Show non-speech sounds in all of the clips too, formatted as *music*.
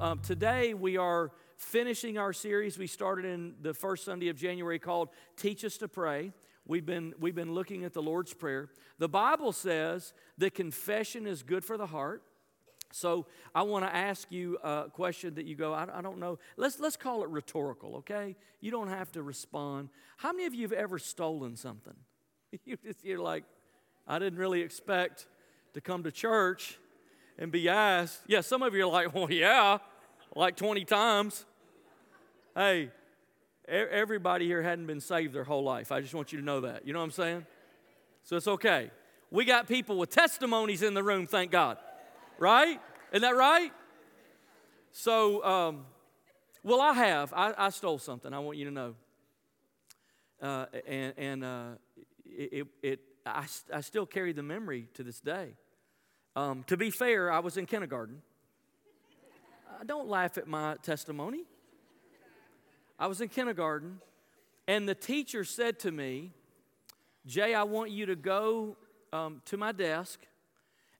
um, today we are finishing our series we started in the first Sunday of January called Teach Us to Pray. We've been, we've been looking at the Lord's Prayer. The Bible says that confession is good for the heart. So I want to ask you a question that you go, I, I, don't know. Let's, let's call it rhetorical, okay? You don't have to respond. How many of you have ever stolen something? *laughs* you just, you're like, I didn't really expect to come to church and be asked. Yeah, some of you are like, well, yeah, like 20 times. Hey, everybody here hadn't been saved their whole life. I just want you to know that. You know what I'm saying? So it's okay. We got people with testimonies in the room, thank God. Right? Isn't that right? So, um, well, I have. I, I, stole something. I want you to know. Uh, and and uh, it, it, I, I still carry the memory to this day. Um, to be fair, I was in kindergarten. Don't laugh at my testimony. I was in kindergarten, and the teacher said to me, Jay, I want you to go um, to my desk,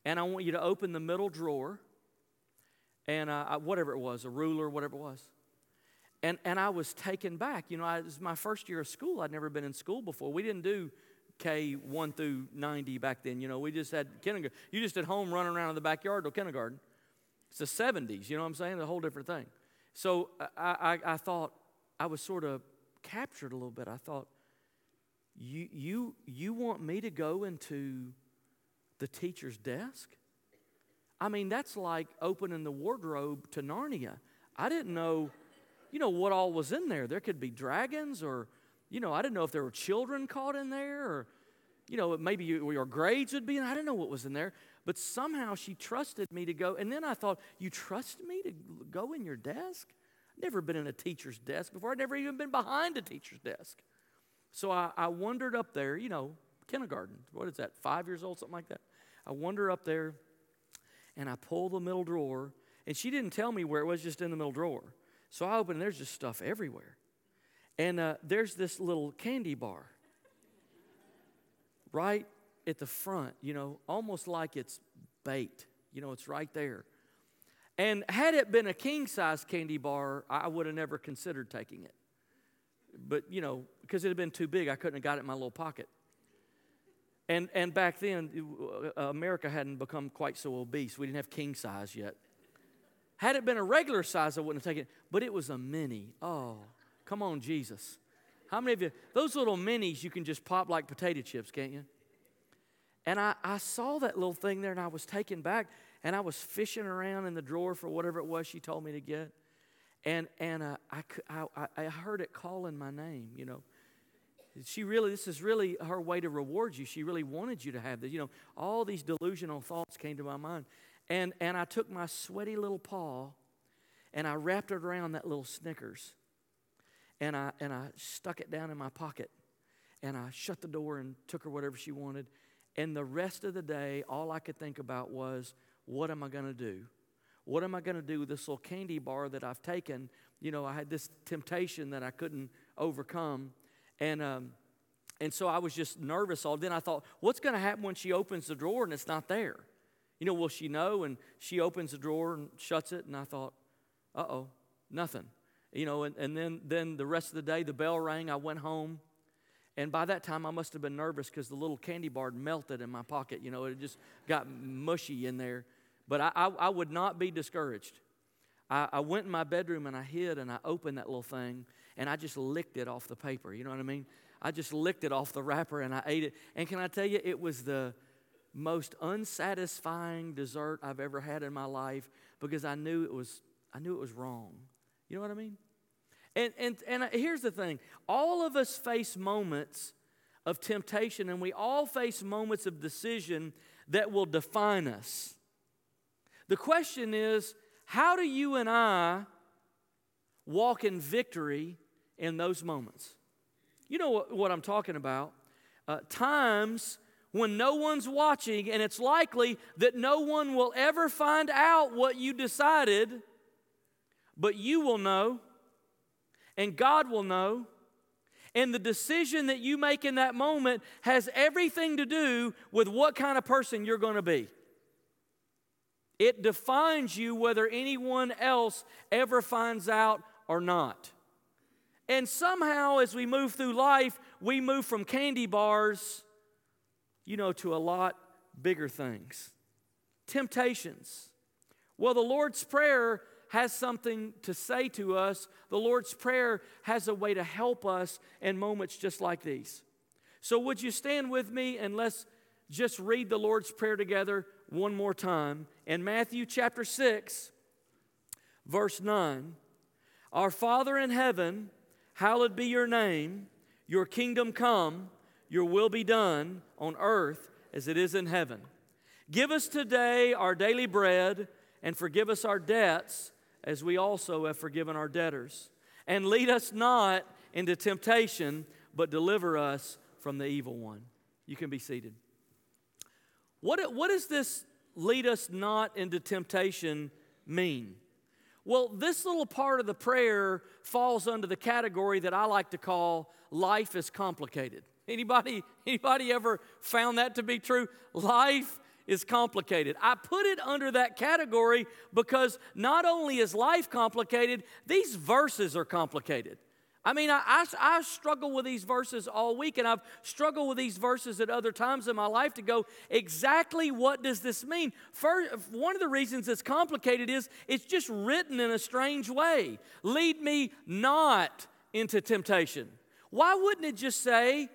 and I want you to open the middle drawer, and uh, whatever it was, a ruler, whatever it was. And, and I was taken back. You know, I, it was my first year of school. I'd never been in school before. We didn't do K 1 through 90 back then. You know, we just had kindergarten. You just at home running around in the backyard till kindergarten. It's the 70s, you know what I'm saying? A whole different thing. So I, I, I thought, I was sort of captured a little bit. I thought, you, you, you want me to go into the teacher's desk? I mean, that's like opening the wardrobe to Narnia. I didn't know, you know, what all was in there. There could be dragons or you know, I didn't know if there were children caught in there or, you know, maybe your grades would be in. I didn't know what was in there. But somehow she trusted me to go. And then I thought, you trust me to go in your desk? Never been in a teacher's desk before. I'd never even been behind a teacher's desk. So I, I wandered up there, you know, kindergarten. What is that, five years old, something like that? I wander up there and I pull the middle drawer. And she didn't tell me where it was, just in the middle drawer. So I open and there's just stuff everywhere. And uh, there's this little candy bar right at the front, you know, almost like it's bait. You know, it's right there. And had it been a king size candy bar, I would have never considered taking it. But, you know, because it had been too big, I couldn't have got it in my little pocket. And, and back then, uh, America hadn't become quite so obese. We didn't have king size yet. Had it been a regular size, I wouldn't have taken it. But it was a mini. Oh, Come on, Jesus. How many of you, those little minis you can just pop like potato chips, can't you? And I, I saw that little thing there and I was taken back and I was fishing around in the drawer for whatever it was she told me to get. And, and uh, I, I, I heard it calling my name, you know. She really, this is really her way to reward you. She really wanted you to have this. You know, all these delusional thoughts came to my mind. And, and I took my sweaty little paw and I wrapped it around that little Snickers and I, and I stuck it down in my pocket and I shut the door and took her whatever she wanted. And the rest of the day, all I could think about was, what am I going to do? What am I going to do with this little candy bar that I've taken? You know, I had this temptation that I couldn't overcome. And, um, and so I was just nervous all. Then I thought, what's going to happen when she opens the drawer and it's not there? You know, will she know? And she opens the drawer and shuts it. And I thought, uh oh, nothing you know, and, and then, then the rest of the day, the bell rang. I went home. And by that time, I must have been nervous because the little candy bar melted in my pocket. You know, it just got mushy in there. But I, I, I would not be discouraged. I, I, went in my bedroom and I hid and I opened that little thing and I just licked it off the paper. You know what I mean? I just licked it off the wrapper and I ate it. And can I tell you, it was the most unsatisfying dessert I've ever had in my life because I knew it was, I knew it was wrong. You know what I mean? And, and, and here's the thing all of us face moments of temptation, and we all face moments of decision that will define us. The question is how do you and I walk in victory in those moments? You know what, what I'm talking about. Uh, times when no one's watching, and it's likely that no one will ever find out what you decided but you will know, and God will know. And the decision that you make in that moment has everything to do with what kind of person you're going to be. It defines you whether anyone else ever finds out or not. And somehow, as we move through life, we move from candy bars, you know, to a lot bigger things. Temptations. Well, the Lord's Prayer has something to say to us. The Lord's Prayer has a way to help us in moments just like these. So, would you stand with me and let's just read the Lord's Prayer together one more time? In Matthew chapter 6, verse 9 Our Father in heaven, hallowed be your name, your kingdom come, your will be done on earth as it is in heaven. Give us today our daily bread and forgive us our debts as we also have forgiven our debtors. And lead us not into temptation, but deliver us from the evil one. You can be seated. What, what does this lead us not into temptation mean? Well, this little part of the prayer falls under the category that I like to call life is complicated. Anybody, anybody ever found that to be true? Life is complicated. I put it under that category because not only is life complicated, these verses are complicated. I mean, I, I, I, struggle with these verses all week, and I've struggled with these verses at other times in my life to go, exactly what does this mean? First, one of the reasons it's complicated is it's just written in a strange way. Lead me not into temptation. Why wouldn't it just say,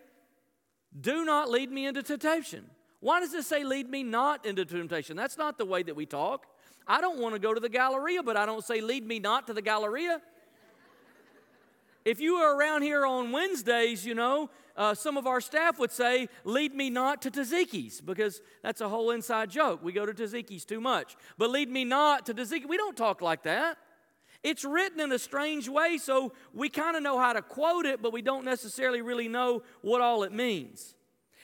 do not lead me into temptation? Why does it say, lead me not into temptation? That's not the way that we talk. I don't want to go to the Galleria, but I don't say, lead me not to the Galleria. If you were around here on Wednesdays, you know, uh, some of our staff would say, lead me not to Taziki's, because that's a whole inside joke. We go to Taziki's too much. But lead me not to Tzatziki. We don't talk like that. It's written in a strange way, so we kind of know how to quote it, but we don't necessarily really know what all it means.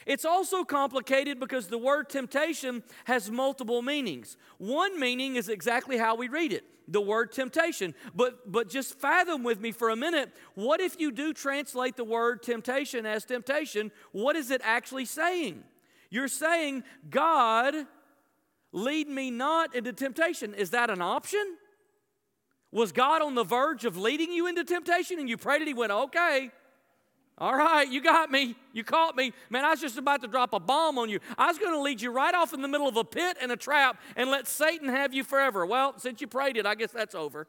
It's also complicated because the word temptation has multiple meanings. One meaning is exactly how we read it the word temptation. But, but just fathom with me for a minute what if you do translate the word temptation as temptation? What is it actually saying? You're saying, God, lead me not into temptation. Is that an option? Was God on the verge of leading you into temptation and you prayed and He went, okay? All right, you got me. You caught me. Man, I was just about to drop a bomb on you. I was going to lead you right off in the middle of a pit and a trap and let Satan have you forever. Well, since you prayed it, I guess that's over.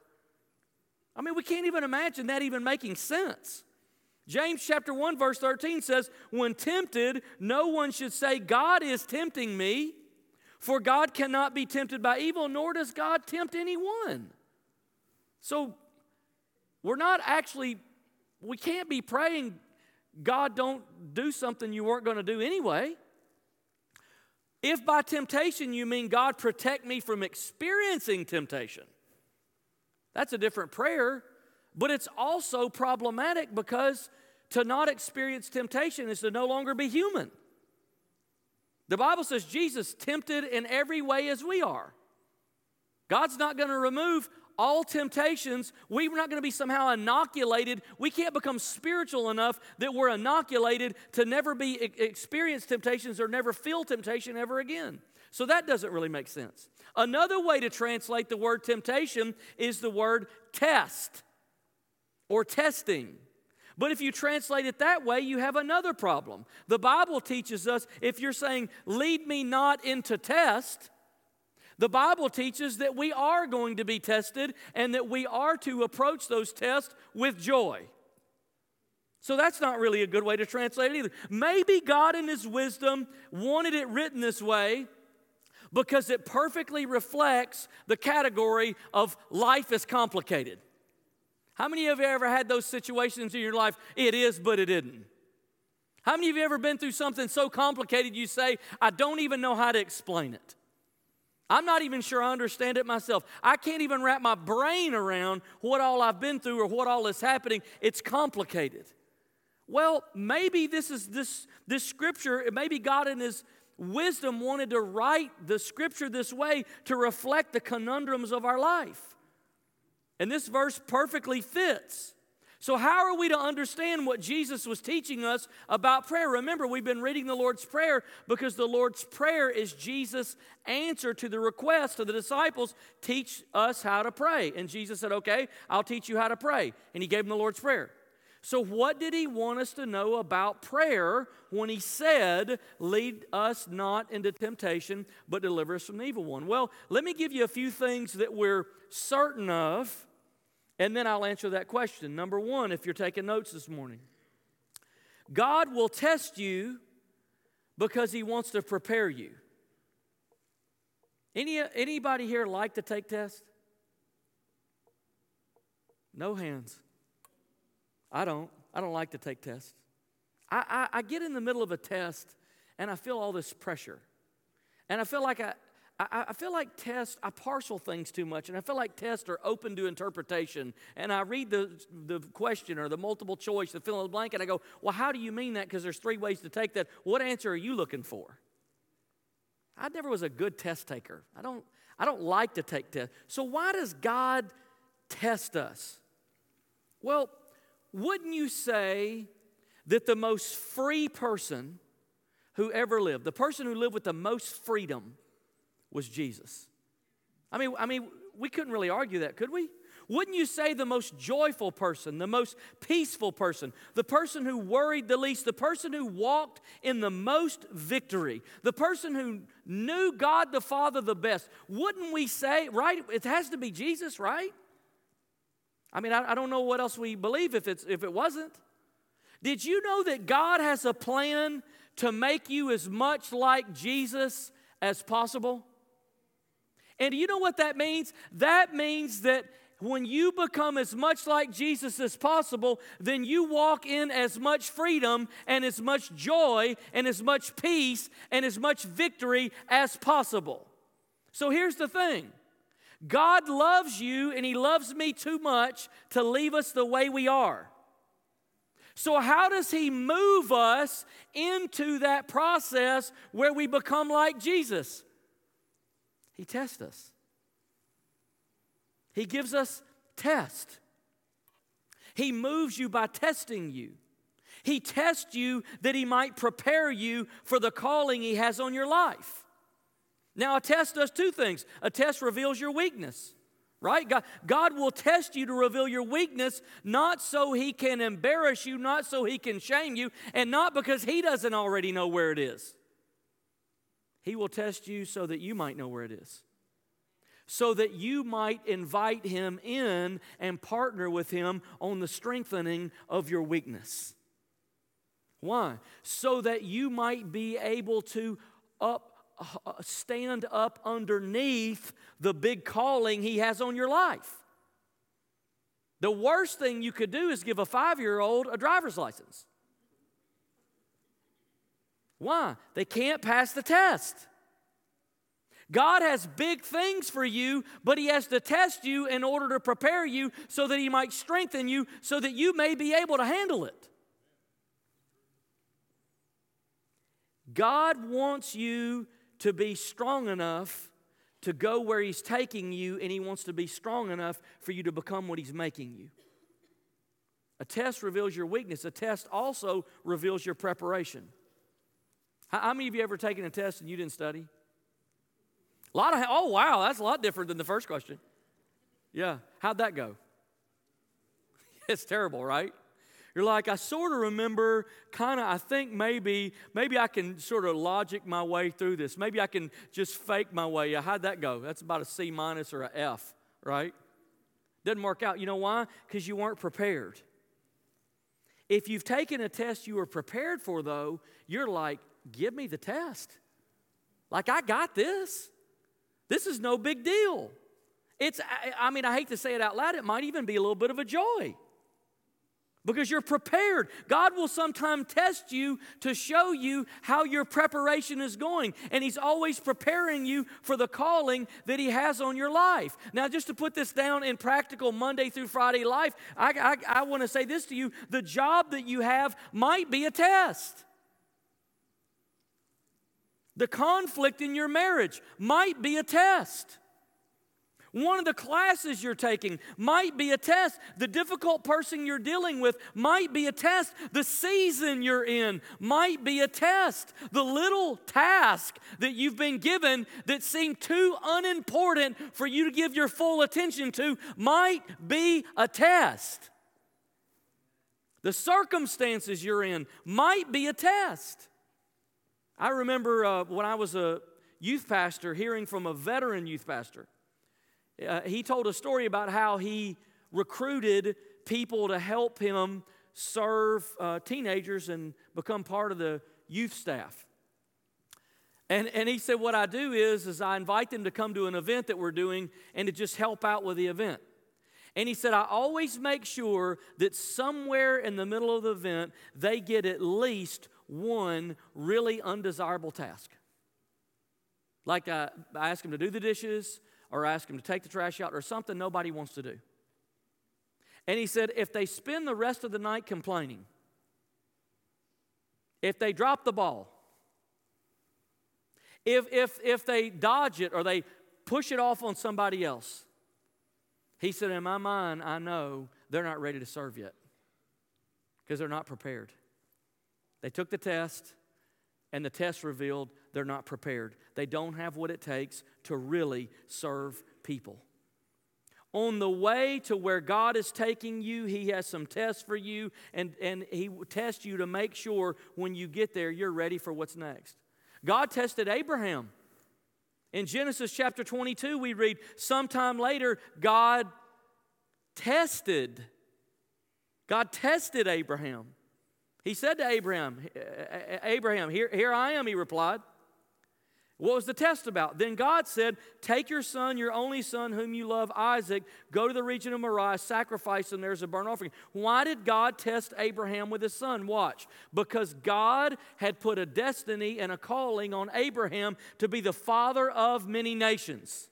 I mean, we can't even imagine that even making sense. James chapter 1 verse 13 says, "When tempted, no one should say, God is tempting me, for God cannot be tempted by evil, nor does God tempt anyone." So, we're not actually we can't be praying God don't do something you weren't going to do anyway. If by temptation you mean God protect me from experiencing temptation, that's a different prayer, but it's also problematic because to not experience temptation is to no longer be human. The Bible says Jesus tempted in every way as we are. God's not going to remove all temptations, we're not going to be somehow inoculated. We can't become spiritual enough that we're inoculated to never be experience temptations or never feel temptation ever again. So that doesn't really make sense. Another way to translate the word temptation is the word test or testing. But if you translate it that way, you have another problem. The Bible teaches us if you're saying, lead me not into test, the Bible teaches that we are going to be tested and that we are to approach those tests with joy. So that's not really a good way to translate it either. Maybe God, in His wisdom, wanted it written this way because it perfectly reflects the category of life is complicated. How many of you ever had those situations in your life? It is, but it isn't. How many of you ever been through something so complicated you say, I don't even know how to explain it? I'm not even sure I understand it myself. I can't even wrap my brain around what all I've been through or what all is happening. It's complicated. Well, maybe this is this this scripture, maybe God in his wisdom wanted to write the scripture this way to reflect the conundrums of our life. And this verse perfectly fits. So, how are we to understand what Jesus was teaching us about prayer? Remember, we've been reading the Lord's Prayer because the Lord's Prayer is Jesus' answer to the request of the disciples teach us how to pray. And Jesus said, Okay, I'll teach you how to pray. And He gave them the Lord's Prayer. So, what did He want us to know about prayer when He said, Lead us not into temptation, but deliver us from the evil one? Well, let me give you a few things that we're certain of and then I'll answer that question. Number one, if you're taking notes this morning, God will test you because He wants to prepare you. Any, anybody here like to take tests? No hands. I don't. I don't like to take tests. I, I, I get in the middle of a test and I feel all this pressure. And I feel like I, I, I, feel like tests, I parcel things too much, and I feel like tests are open to interpretation. And I read the, the question or the multiple choice, the fill in the blank, and I go, Well, how do you mean that? Because there's three ways to take that. What answer are you looking for? I never was a good test taker. I don't, I don't like to take tests. So, why does God test us? Well, wouldn't you say that the most free person who ever lived, the person who lived with the most freedom, was Jesus. I mean, I mean, we couldn't really argue that, could we? Wouldn't you say the most joyful person, the most peaceful person, the person who worried the least, the person who walked in the most victory, the person who knew God the Father the best? Wouldn't we say, right? It has to be Jesus, right? I mean, I, I don't know what else we believe if, it's, if it wasn't. Did you know that God has a plan to make you as much like Jesus as possible? And you know what that means? That means that when you become as much like Jesus as possible, then you walk in as much freedom and as much joy and as much peace and as much victory as possible. So here's the thing God loves you and He loves me too much to leave us the way we are. So, how does He move us into that process where we become like Jesus? He tests us. He gives us test. He moves you by testing you. He tests you that he might prepare you for the calling he has on your life. Now, a test does two things. A test reveals your weakness, right? God, God will test you to reveal your weakness, not so he can embarrass you, not so he can shame you, and not because he doesn't already know where it is. He will test you so that you might know where it is. So that you might invite him in and partner with him on the strengthening of your weakness. Why? So that you might be able to up uh, stand up underneath the big calling he has on your life. The worst thing you could do is give a five year old a driver's license. Why? They can't pass the test. God has big things for you, but He has to test you in order to prepare you so that He might strengthen you so that you may be able to handle it. God wants you to be strong enough to go where He's taking you, and He wants to be strong enough for you to become what He's making you. A test reveals your weakness, a test also reveals your preparation. How, how many of you ever taken a test and you didn't study? A lot of, oh, wow, that's a lot different than the first question. Yeah, how'd that go? *laughs* it's terrible, right? You're like, I sort of remember, kind of, I think maybe, maybe I can sort of logic my way through this. Maybe I can just fake my way. How'd that go? That's about a C minus or a F, right? Doesn't work out. You know why? Because you weren't prepared. If you've taken a test you were prepared for, though, you're like, give me the test. Like, I got this. This is no big deal. It's, I, mean, I hate to say it out loud, it might even be a little bit of a joy because you're prepared. God will sometimes test you to show you how your preparation is going, and He's always preparing you for the calling that He has on your life. Now, just to put this down in practical Monday through Friday life, I, I, I want to say this to you the job that you have might be a test. The conflict in your marriage might be a test. One of the classes you're taking might be a test. The difficult person you're dealing with might be a test. The season you're in might be a test. The little task that you've been given that seemed too unimportant for you to give your full attention to might be a test. The circumstances you're in might be a test. I remember uh, when I was a youth pastor hearing from a veteran youth pastor uh, he told a story about how he recruited people to help him serve uh, teenagers and become part of the youth staff. And, and he said, What I do is, is I invite them to come to an event that we're doing and to just help out with the event. And he said, I always make sure that somewhere in the middle of the event, they get at least one really undesirable task. Like I, I ask them to do the dishes, or ask them to take the trash out or something nobody wants to do. And he said, if they spend the rest of the night complaining, if they drop the ball, if, if, if they dodge it or they push it off on somebody else, he said, in my mind, I know they're not ready to serve yet because they're not prepared. They took the test, and the test revealed they're not prepared. They don't have what it takes to really serve people. On the way to where God is taking you, He has some tests for you, and, and He tests you to make sure when you get there, you're ready for what's next. God tested Abraham. In Genesis chapter 22, we read, sometime later, God tested. God tested Abraham. He said to Abraham, uh, uh, uh, Abraham, here, here I am, he replied. What was the test about? Then God said, Take your son, your only son, whom you love, Isaac, go to the region of Moriah, sacrifice him there as a burnt offering. Why did God test Abraham with his son? Watch. Because God had put a destiny and a calling on Abraham to be the father of many nations.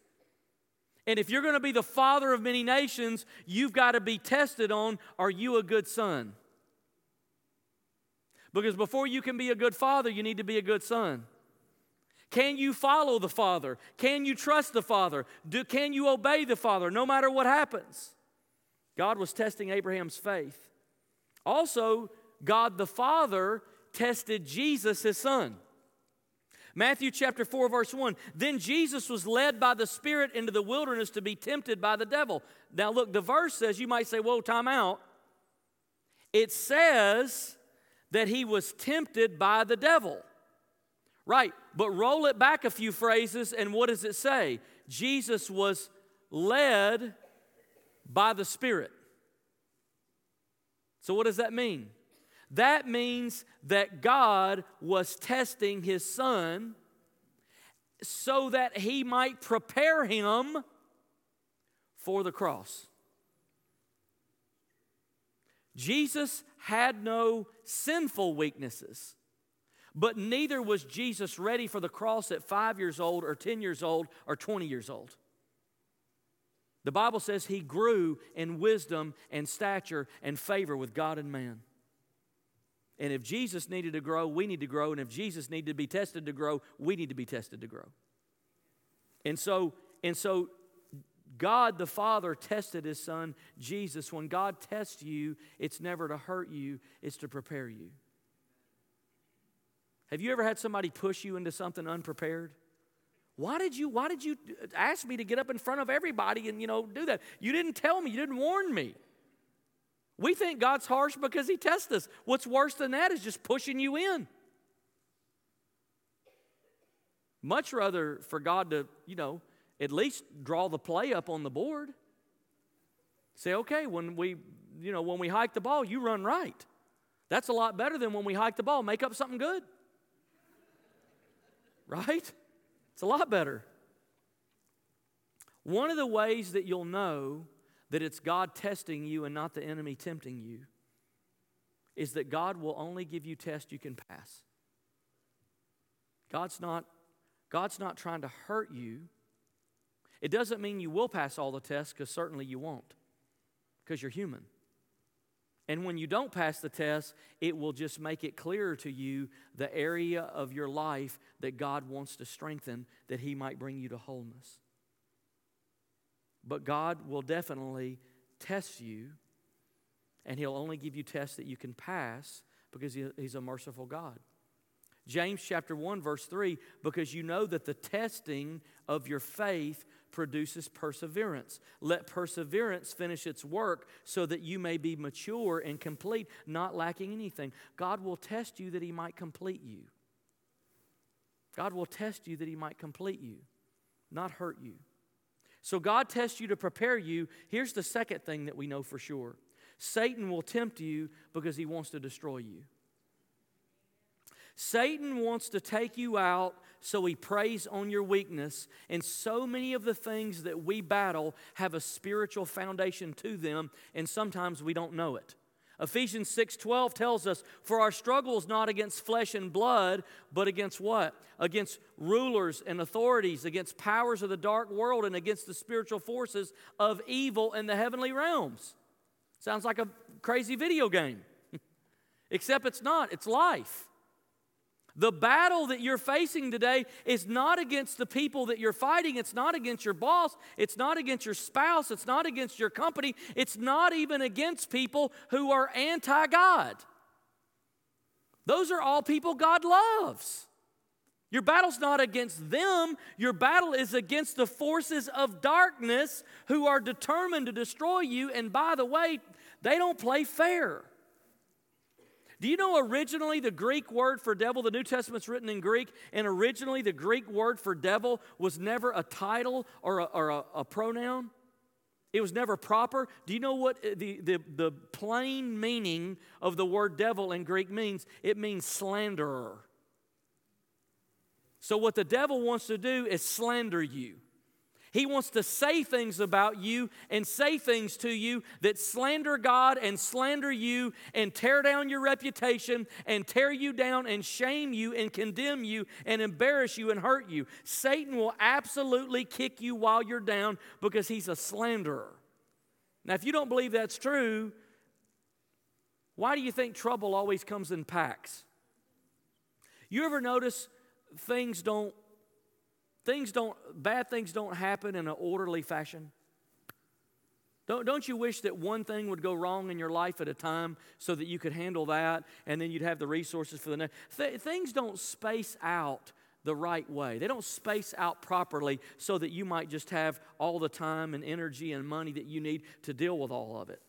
And if you're going to be the father of many nations, you've got to be tested on are you a good son? Because before you can be a good father, you need to be a good son. Can you follow the Father? Can you trust the Father? Do, can you obey the Father no matter what happens? God was testing Abraham's faith. Also, God the Father tested Jesus, his son. Matthew chapter 4, verse 1. Then Jesus was led by the Spirit into the wilderness to be tempted by the devil. Now, look, the verse says, you might say, whoa, time out. It says that he was tempted by the devil. Right, but roll it back a few phrases, and what does it say? Jesus was led by the Spirit. So, what does that mean? That means that God was testing his son so that he might prepare him for the cross. Jesus had no sinful weaknesses. But neither was Jesus ready for the cross at five years old, or 10 years old, or 20 years old. The Bible says he grew in wisdom and stature and favor with God and man. And if Jesus needed to grow, we need to grow. And if Jesus needed to be tested to grow, we need to be tested to grow. And so, and so God the Father tested his son Jesus. When God tests you, it's never to hurt you, it's to prepare you. Have you ever had somebody push you into something unprepared? Why did you why did you ask me to get up in front of everybody and you know do that? You didn't tell me, you didn't warn me. We think God's harsh because he tests us. What's worse than that is just pushing you in. Much rather for God to, you know, at least draw the play up on the board. Say, okay, when we, you know, when we hike the ball, you run right. That's a lot better than when we hike the ball, make up something good. Right? It's a lot better. One of the ways that you'll know that it's God testing you and not the enemy tempting you is that God will only give you tests you can pass. God's not, God's not trying to hurt you. It doesn't mean you will pass all the tests, because certainly you won't, because you're human. And when you don't pass the test, it will just make it clearer to you the area of your life that God wants to strengthen that He might bring you to wholeness. But God will definitely test you, and He'll only give you tests that you can pass because he, He's a merciful God. James chapter 1, verse 3 because you know that the testing of your faith produces perseverance. Let perseverance finish its work so that you may be mature and complete, not lacking anything. God will test you that He might complete you. God will test you that He might complete you, not hurt you. So God tests you to prepare you. Here's the second thing that we know for sure Satan will tempt you because he wants to destroy you. Satan wants to take you out, so he preys on your weakness. And so many of the things that we battle have a spiritual foundation to them, and sometimes we don't know it. Ephesians 6:12 tells us, "For our struggle is not against flesh and blood, but against what? Against rulers and authorities, against powers of the dark world, and against the spiritual forces of evil in the heavenly realms." Sounds like a crazy video game. *laughs* Except it's not, it's life. The battle that you're facing today is not against the people that you're fighting. It's not against your boss. It's not against your spouse. It's not against your company. It's not even against people who are anti God. Those are all people God loves. Your battle's not against them, your battle is against the forces of darkness who are determined to destroy you. And by the way, they don't play fair. Do you know originally the Greek word for devil, the New Testament's written in Greek, and originally the Greek word for devil was never a title or a, or a, a pronoun? It was never proper. Do you know what the, the, the plain meaning of the word devil in Greek means? It means slanderer. So, what the devil wants to do is slander you. He wants to say things about you and say things to you that slander God and slander you and tear down your reputation and tear you down and shame you and condemn you and embarrass you and hurt you. Satan will absolutely kick you while you're down because he's a slanderer. Now, if you don't believe that's true, why do you think trouble always comes in packs? You ever notice things don't things don't, bad things don't happen in an orderly fashion. Don't, don't you wish that one thing would go wrong in your life at a time so that you could handle that and then you'd have the resources for the next? Th- things don't space out the right way. They don't space out properly so that you might just have all the time and energy and money that you need to deal with all of it.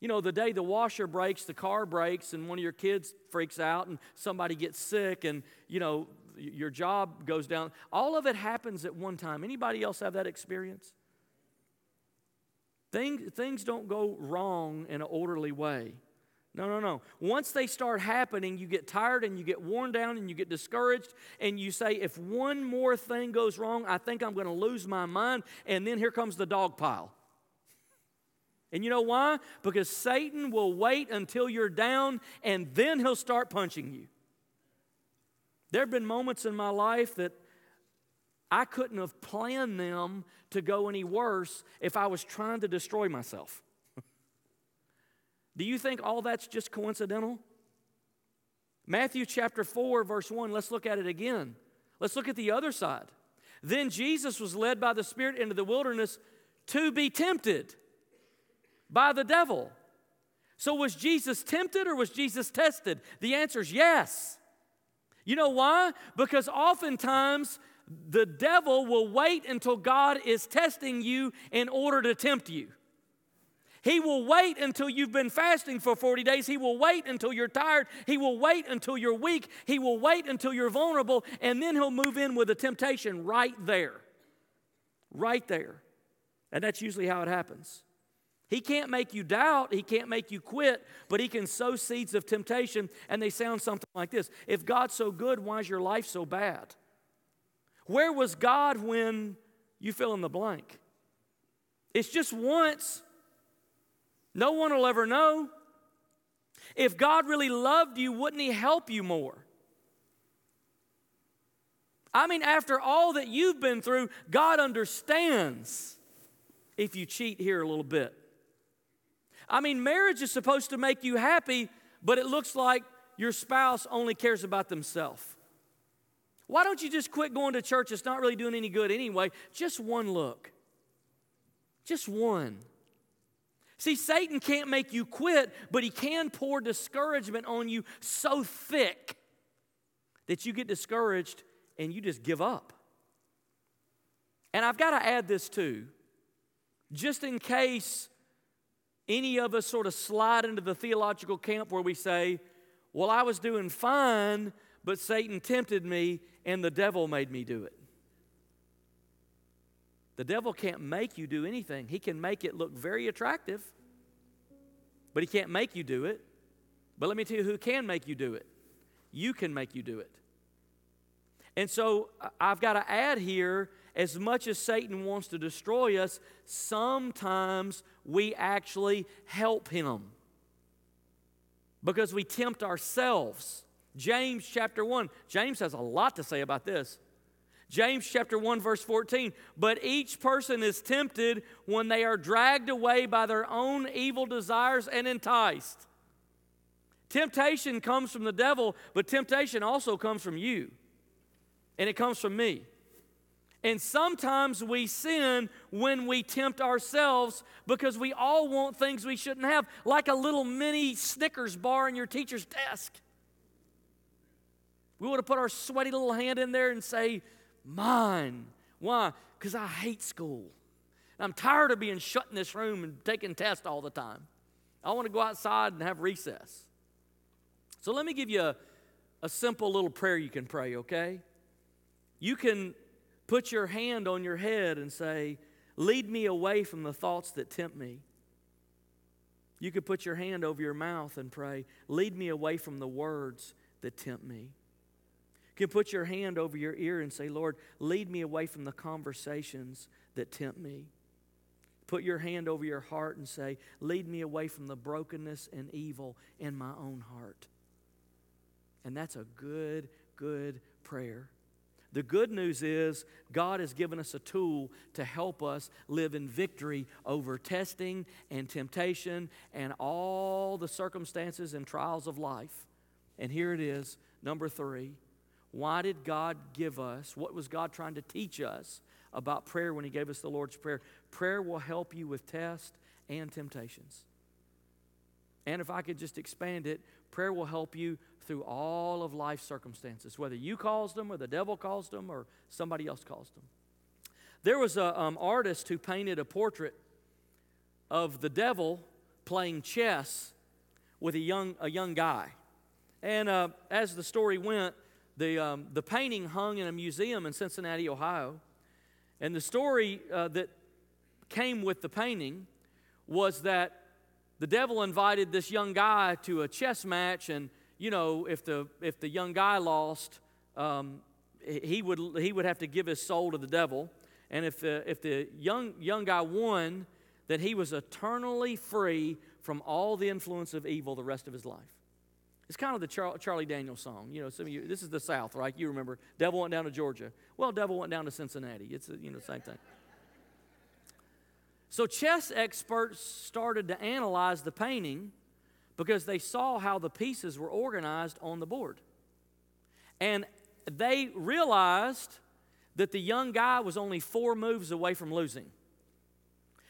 You know, the day the washer breaks, the car breaks, and one of your kids freaks out, and somebody gets sick, and, you know, your job goes down. All of it happens at one time. Anybody else have that experience? Things, things don't go wrong in an orderly way. No, no, no. Once they start happening, you get tired and you get worn down and you get discouraged, and you say, if one more thing goes wrong, I think I'm going to lose my mind. And then here comes the dog pile. And you know why? Because Satan will wait until you're down and then he'll start punching you. There have been moments in my life that I couldn't have planned them to go any worse if I was trying to destroy myself. Do you think all that's just coincidental? Matthew chapter 4, verse 1, let's look at it again. Let's look at the other side. Then Jesus was led by the Spirit into the wilderness to be tempted by the devil. So, was Jesus tempted or was Jesus tested? The answer is yes. You know why? Because oftentimes the devil will wait until God is testing you in order to tempt you. He will wait until you've been fasting for 40 days. He will wait until you're tired. He will wait until you're weak. He will wait until you're vulnerable. And then he'll move in with a temptation right there. Right there. And that's usually how it happens. He can't make you doubt, he can't make you quit, but he can sow seeds of temptation, and they sound something like this If God's so good, why is your life so bad? Where was God when you fill in the blank? It's just once. No one will ever know. If God really loved you, wouldn't He help you more? I mean, after all that you've been through, God understands if you cheat here a little bit. I mean, marriage is supposed to make you happy, but it looks like your spouse only cares about themselves. Why don't you just quit going to church? It's not really doing any good anyway. Just one look. Just one. See, Satan can't make you quit, but he can pour discouragement on you so thick that you get discouraged and you just give up. And I've got to add this too, just in case any of us sort of slide into the theological camp where we say, Well, I was doing fine, but Satan tempted me and the devil made me do it. The devil can't make you do anything. He can make it look very attractive, but he can't make you do it. But let me tell you who can make you do it. You can make you do it. And so I've got to add here as much as Satan wants to destroy us, sometimes we actually help him because we tempt ourselves. James chapter 1, James has a lot to say about this. James chapter 1 verse 14, but each person is tempted when they are dragged away by their own evil desires and enticed. Temptation comes from the devil, but temptation also comes from you. And it comes from me. And sometimes we sin when we tempt ourselves because we all want things we shouldn't have, like a little mini Snickers bar in your teacher's desk. We want to put our sweaty little hand in there and say, Mine. Why? Because I hate school. I'm tired of being shut in this room and taking tests all the time. I want to go outside and have recess. So let me give you a, a simple little prayer you can pray, okay? You can put your hand on your head and say, Lead me away from the thoughts that tempt me. You could put your hand over your mouth and pray, Lead me away from the words that tempt me. You can put your hand over your ear and say, Lord, lead me away from the conversations that tempt me. Put your hand over your heart and say, Lead me away from the brokenness and evil in my own heart. And that's a good, good prayer. The good news is God has given us a tool to help us live in victory over testing and temptation and all the circumstances and trials of life. And here it is, number three. Why did God give us? What was God trying to teach us about prayer when He gave us the Lord's Prayer? Prayer will help you with tests and temptations. And if I could just expand it, prayer will help you through all of life's circumstances, whether you caused them or the devil caused them or somebody else caused them. There was an um, artist who painted a portrait of the devil playing chess with a young, a young guy. And uh, as the story went, the, um, the painting hung in a museum in Cincinnati, Ohio. And the story uh, that came with the painting was that the devil invited this young guy to a chess match, and you know, if the if the young guy lost, um, he would he would have to give his soul to the devil, and if the if the young young guy won, that he was eternally free from all the influence of evil the rest of his life. It's kind of the Char- Charlie Daniels song. You know, some of you, this is the South, right? You remember, devil went down to Georgia. Well, devil went down to Cincinnati. It's, a, you know, same thing. So chess experts started to analyze the painting because they saw how the pieces were organized on the board. And they realized that the young guy was only four moves away from losing.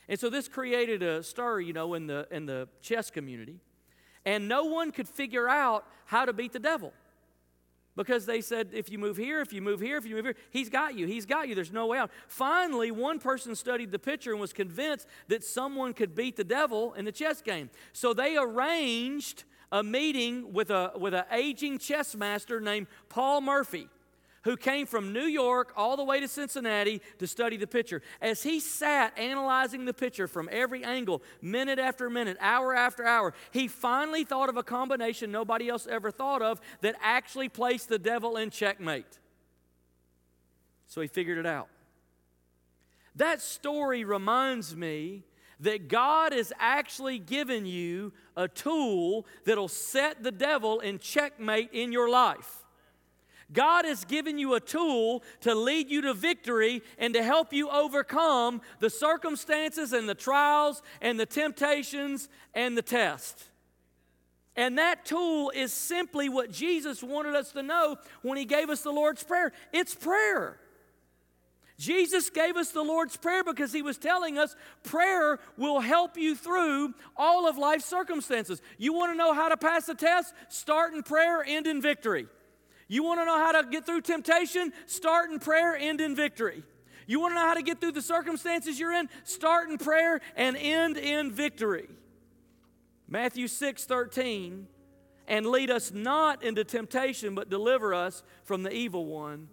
And so this created a stir, you know, in the, in the chess community. And no one could figure out how to beat the devil. Because they said, if you move here, if you move here, if you move here, he's got you, he's got you, there's no way out. Finally, one person studied the picture and was convinced that someone could beat the devil in the chess game. So they arranged a meeting with a with an aging chess master named Paul Morphy who came from New York all the way to Cincinnati to study the picture. As he sat analyzing the picture from every angle, minute after minute, hour after hour, he finally thought of a combination nobody else ever thought of that actually placed the devil in checkmate. So he figured it out. That story reminds me that God has actually given you a tool that'll set the devil in checkmate in your life. God has given you a tool to lead you to victory and to help you overcome the circumstances and the trials and the temptations and the test. And that tool is simply what Jesus wanted us to know when He gave us the Lord's Prayer it's prayer. Jesus gave us the Lord's Prayer because He was telling us prayer will help you through all of life's circumstances. You want to know how to pass a test? Start in prayer, end in victory. You want to know how to get through temptation? Start in prayer, end in victory. You want to know how to get through the circumstances you're in? Start in prayer and end in victory. Matthew 6 13, and lead us not into temptation, but deliver us from the evil one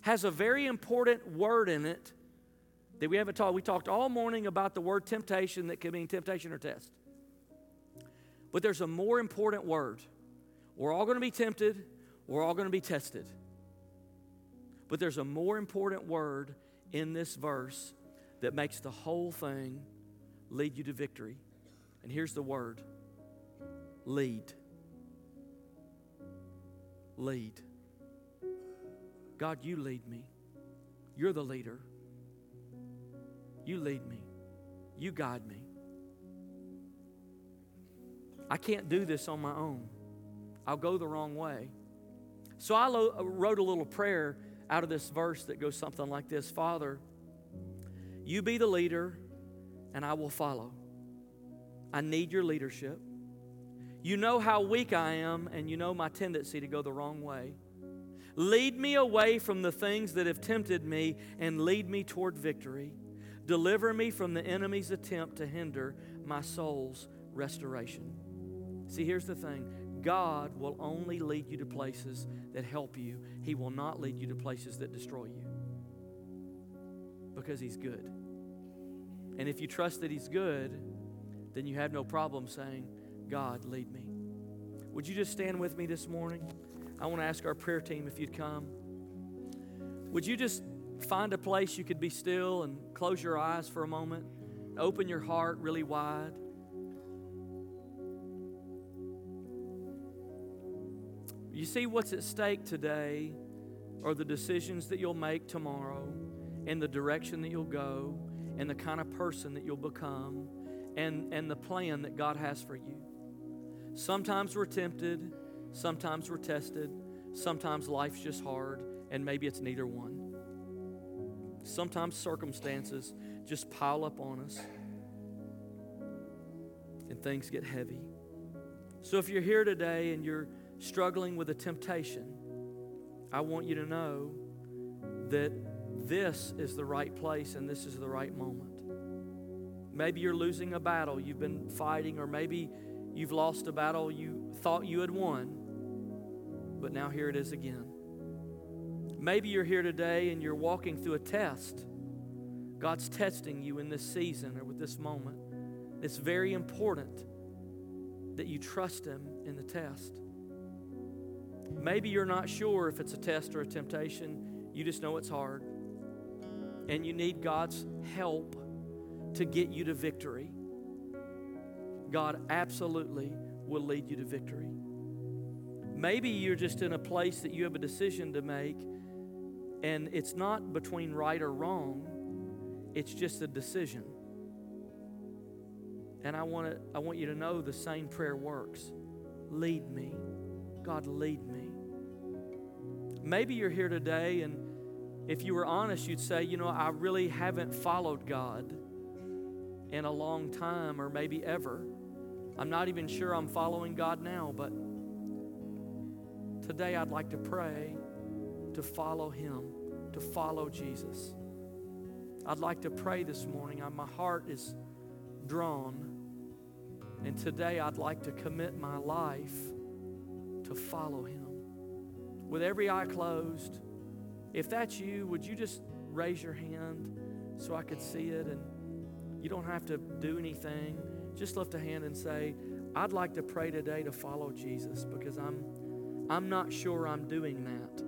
has a very important word in it that we haven't talked. We talked all morning about the word temptation that can mean temptation or test. But there's a more important word. We're all going to be tempted, we're all going to be tested. But there's a more important word in this verse that makes the whole thing lead you to victory. And here's the word lead. Lead. God, you lead me. You're the leader. You lead me. You guide me. I can't do this on my own. I'll go the wrong way. So I lo- wrote a little prayer out of this verse that goes something like this Father, you be the leader, and I will follow. I need your leadership. You know how weak I am, and you know my tendency to go the wrong way. Lead me away from the things that have tempted me and lead me toward victory. Deliver me from the enemy's attempt to hinder my soul's restoration. See, here's the thing God will only lead you to places that help you, He will not lead you to places that destroy you because He's good. And if you trust that He's good, then you have no problem saying, God, lead me. Would you just stand with me this morning? I want to ask our prayer team if you'd come. Would you just find a place you could be still and close your eyes for a moment? Open your heart really wide. You see, what's at stake today are the decisions that you'll make tomorrow, and the direction that you'll go, and the kind of person that you'll become, and, and the plan that God has for you. Sometimes we're tempted Sometimes we're tested. Sometimes life's just hard, and maybe it's neither one. Sometimes circumstances just pile up on us, and things get heavy. So if you're here today and you're struggling with a temptation, I want you to know that this is the right place and this is the right moment. Maybe you're losing a battle you've been fighting, or maybe you've lost a battle you thought you had won but now here it is again. Maybe you're here today and you're walking through a test. God's testing you in this season or with this moment. It's very important that you trust Him in the test. Maybe you're not sure if it's a test or a temptation, you just know it's hard. And you need God's help to get you to victory. God absolutely will lead you to victory. Maybe you're just in a place that you have a decision to make, and it's not between right or wrong, it's just a decision. And I want, to, I want you to know the same prayer works. Lead me. God, lead me. Maybe you're here today, and if you were honest, you'd say, you know, I really haven't followed God in a long time, or maybe ever. I'm not even sure I'm following God now, but Today, I'd like to pray to follow Him, to follow Jesus. I'd like to pray this morning. My heart is drawn. And today, I'd like to commit my life to follow Him. With every eye closed, if that's you, would you just raise your hand so I could see it? And you don't have to do anything. Just lift a hand and say, I'd like to pray today to follow Jesus because I'm I'm not sure I'm doing that.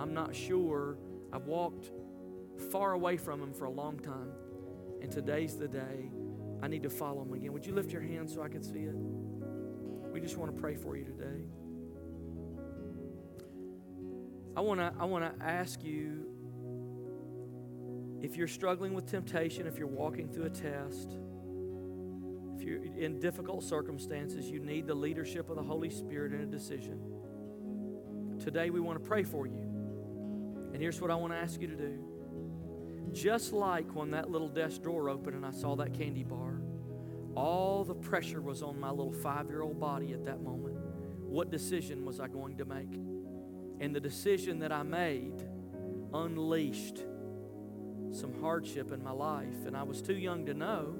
I'm not sure. I've walked far away from Him for a long time. And today's the day I need to follow Him again. Would you lift your hand so I could see it? We just want to pray for you today. I want to I want to ask you if you're struggling with temptation, if you're walking through a test, if you're in difficult circumstances, you need the leadership of the Holy Spirit in a decision. Today we want to pray for you. And here's what I want to ask you to do just like when that little desk drawer opened and I saw that candy bar, all the pressure was on my little five year old body at that moment. What decision was I going to make? And the decision that I made unleashed some hardship in my life. And I was too young to know,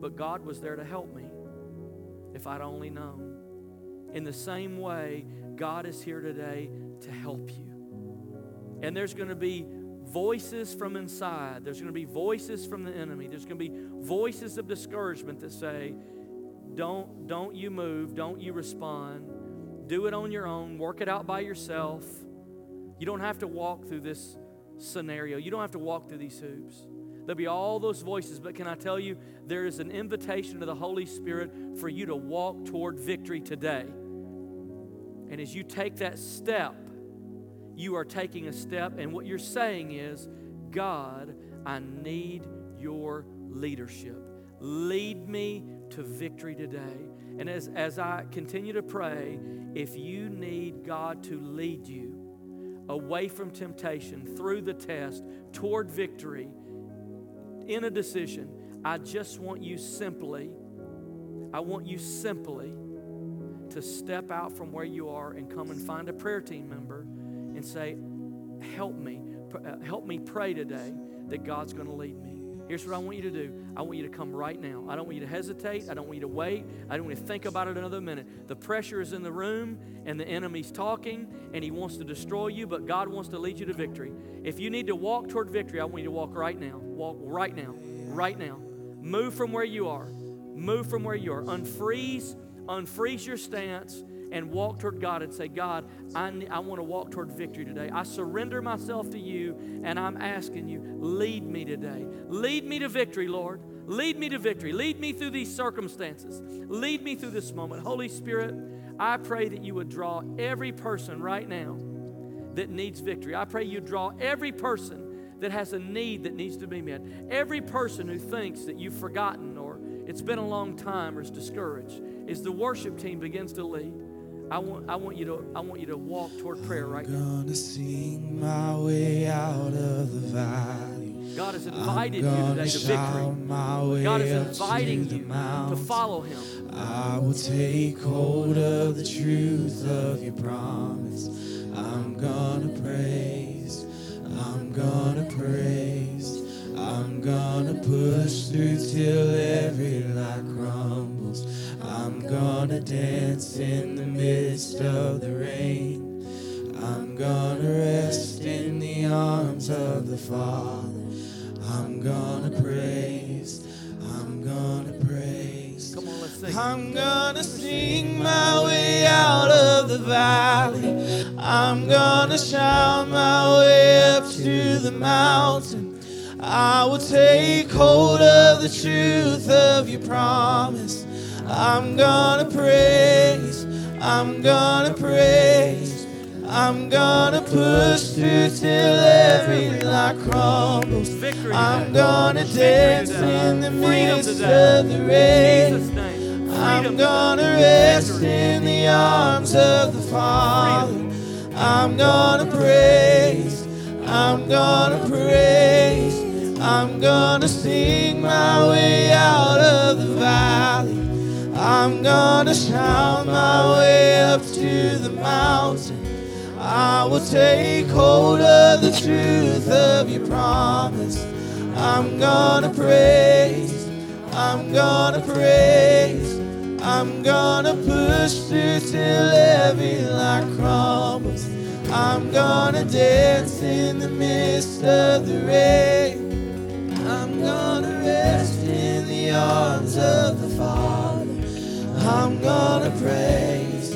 but God was there to help me if I'd only known. In the same way, God is here today to help you. And there's going to be voices from inside. There's going to be voices from the enemy. There's going to be voices of discouragement that say, don't, don't you move, don't you respond. Do it on your own, work it out by yourself. You don't have to walk through this scenario. You don't have to walk through these hoops. There'll be all those voices, but can I tell you, there is an invitation to the Holy Spirit for you to walk toward victory today. And as you take that step, you are taking a step, and what you're saying is, God, I need your leadership. Lead me to victory today. And as, as I continue to pray, if you need God to lead you away from temptation, through the test, toward victory, in a decision, I just want you simply, I want you simply to step out from where you are and come and find a prayer team member and say, Help me. Uh, help me pray today that God's going to lead me. Here's what I want you to do. I want you to come right now. I don't want you to hesitate. I don't want you to wait. I don't want you to think about it another minute. The pressure is in the room and the enemy's talking and he wants to destroy you, but God wants to lead you to victory. If you need to walk toward victory, I want you to walk right now. Walk right now. Right now. Move from where you are. Move from where you are. Unfreeze, unfreeze your stance and walk toward God and say, God, I, I want to walk toward victory today. I surrender myself to you, and I'm asking you, lead me today. Lead me to victory, Lord. Lead me to victory. Lead me through these circumstances. Lead me through this moment. Holy Spirit, I pray that you would draw every person right now that needs victory. I pray you draw every person that has a need that needs to be met. Every person who thinks that you've forgotten or it's been a long time or is discouraged. As the worship team begins to lead, I want, I want you to I want you to walk toward prayer right I'm gonna now. sing my way out of the valley. God has invited you today to victory. God is inviting you to follow Him. I will take hold of the truth of your promise. I'm gonna praise. I'm gonna praise. I'm gonna push through till every lie crumbles. I'm gonna dance in the midst of the rain. I'm gonna rest in the arms of the Father. I'm gonna praise. I'm gonna praise. Come on, let's sing. I'm gonna sing my way out of the valley. I'm gonna shout my way up to the mountain. I will take hold of the truth of your promise. I'm gonna praise, I'm gonna praise, I'm gonna push through till every lock crumbles. I'm gonna dance in the midst of the rain. I'm gonna rest in the arms of the Father. I'm gonna praise, I'm gonna praise, I'm gonna sing my way out of the valley. I'm gonna shout my way up to the mountain. I will take hold of the truth of your promise. I'm gonna praise, I'm gonna praise, I'm gonna push through till every light crumbles. I'm gonna dance in the midst of the rain. I'm gonna rest in the arms of the Father. I'm gonna praise.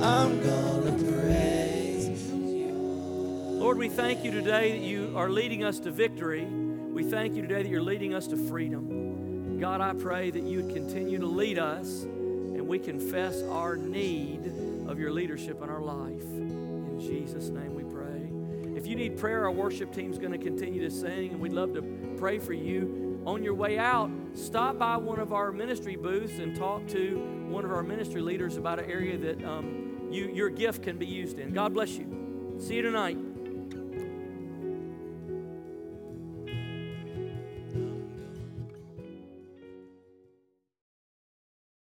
I'm gonna praise. Lord, we thank you today that you are leading us to victory. We thank you today that you're leading us to freedom. God, I pray that you would continue to lead us and we confess our need of your leadership in our life. In Jesus' name we pray. If you need prayer, our worship team's going to continue to sing, and we'd love to pray for you on your way out, stop by one of our ministry booths and talk to one of our ministry leaders about an area that um, you, your gift can be used in. God bless you. See you tonight.